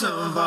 house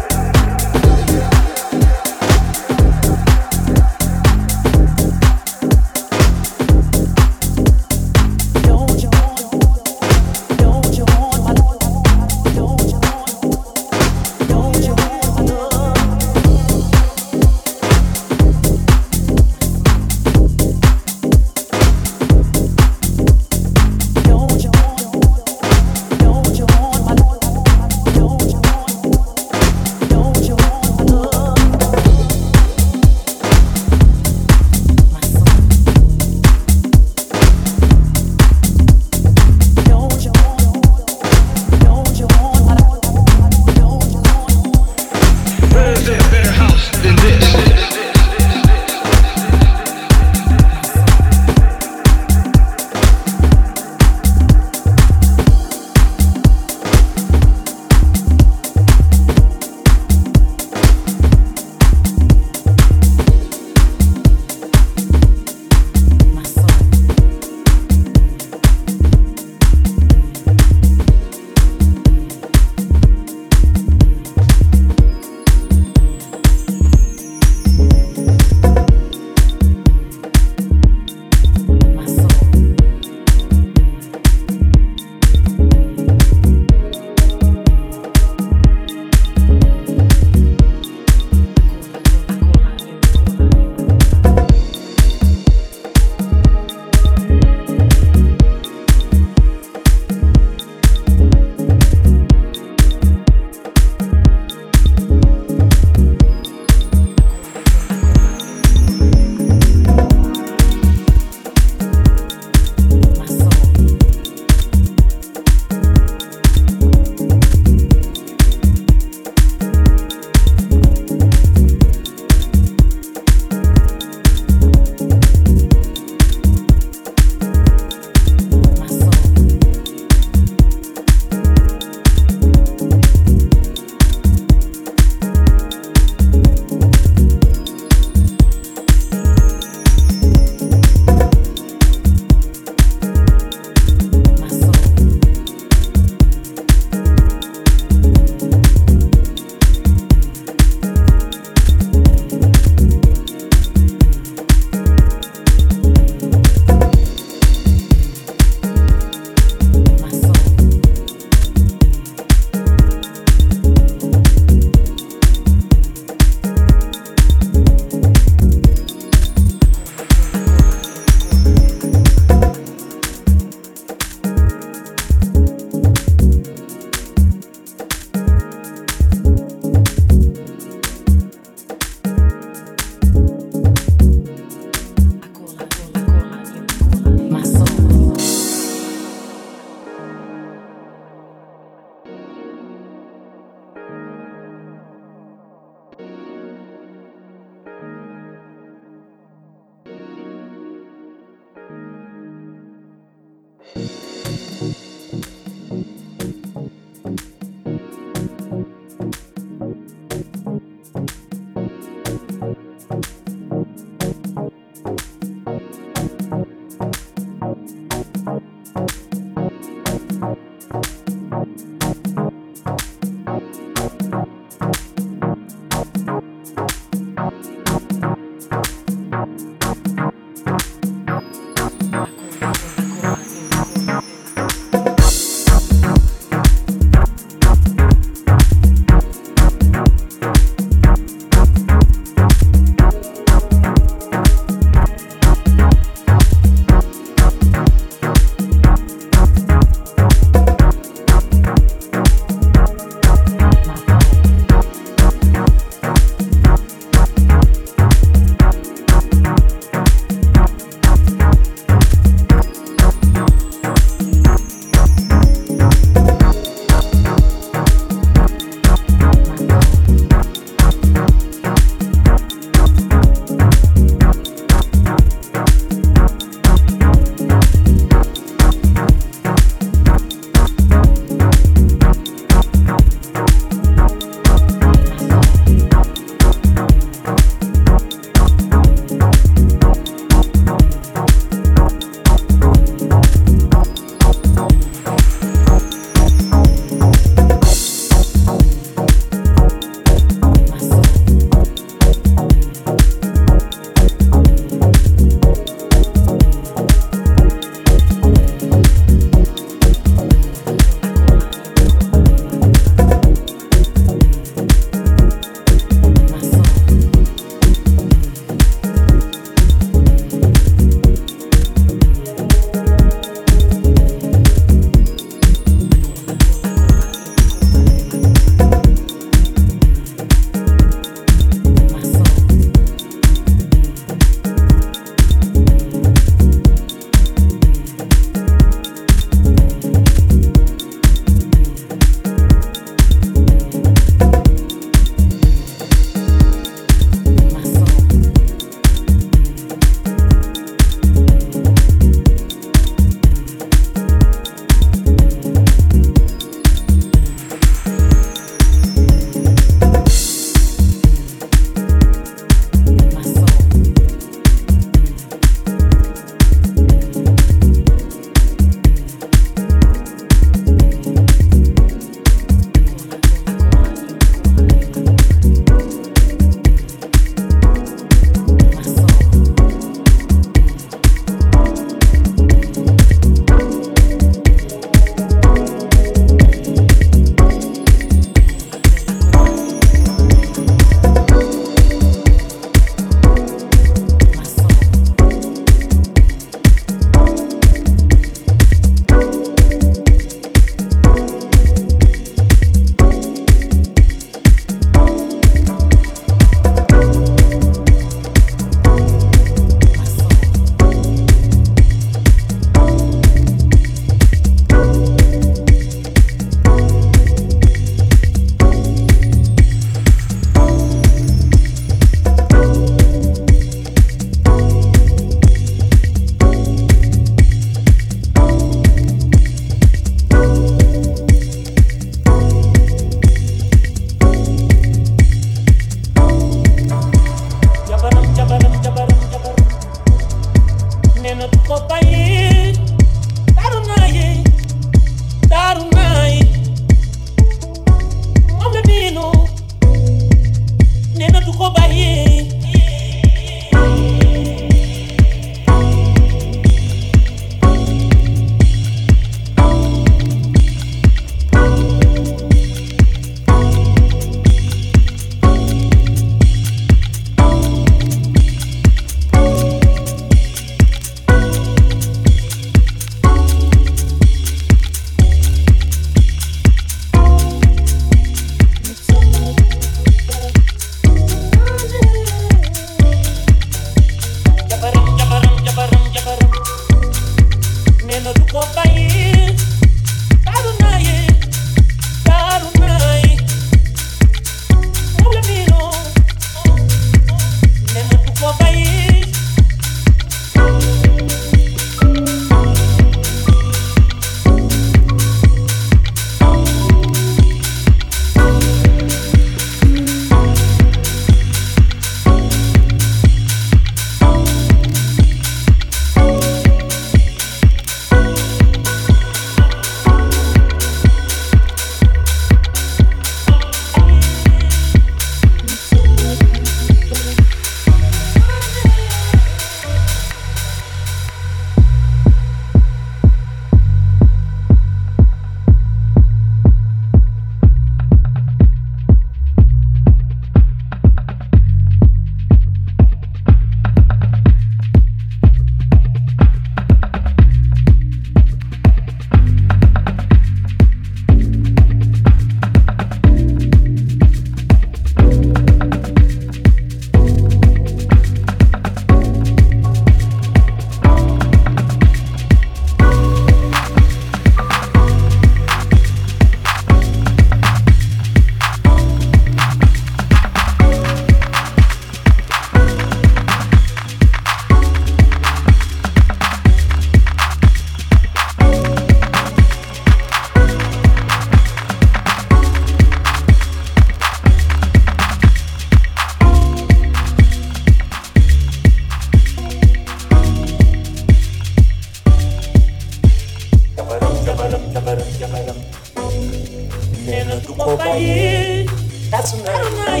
I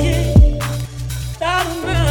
don't know.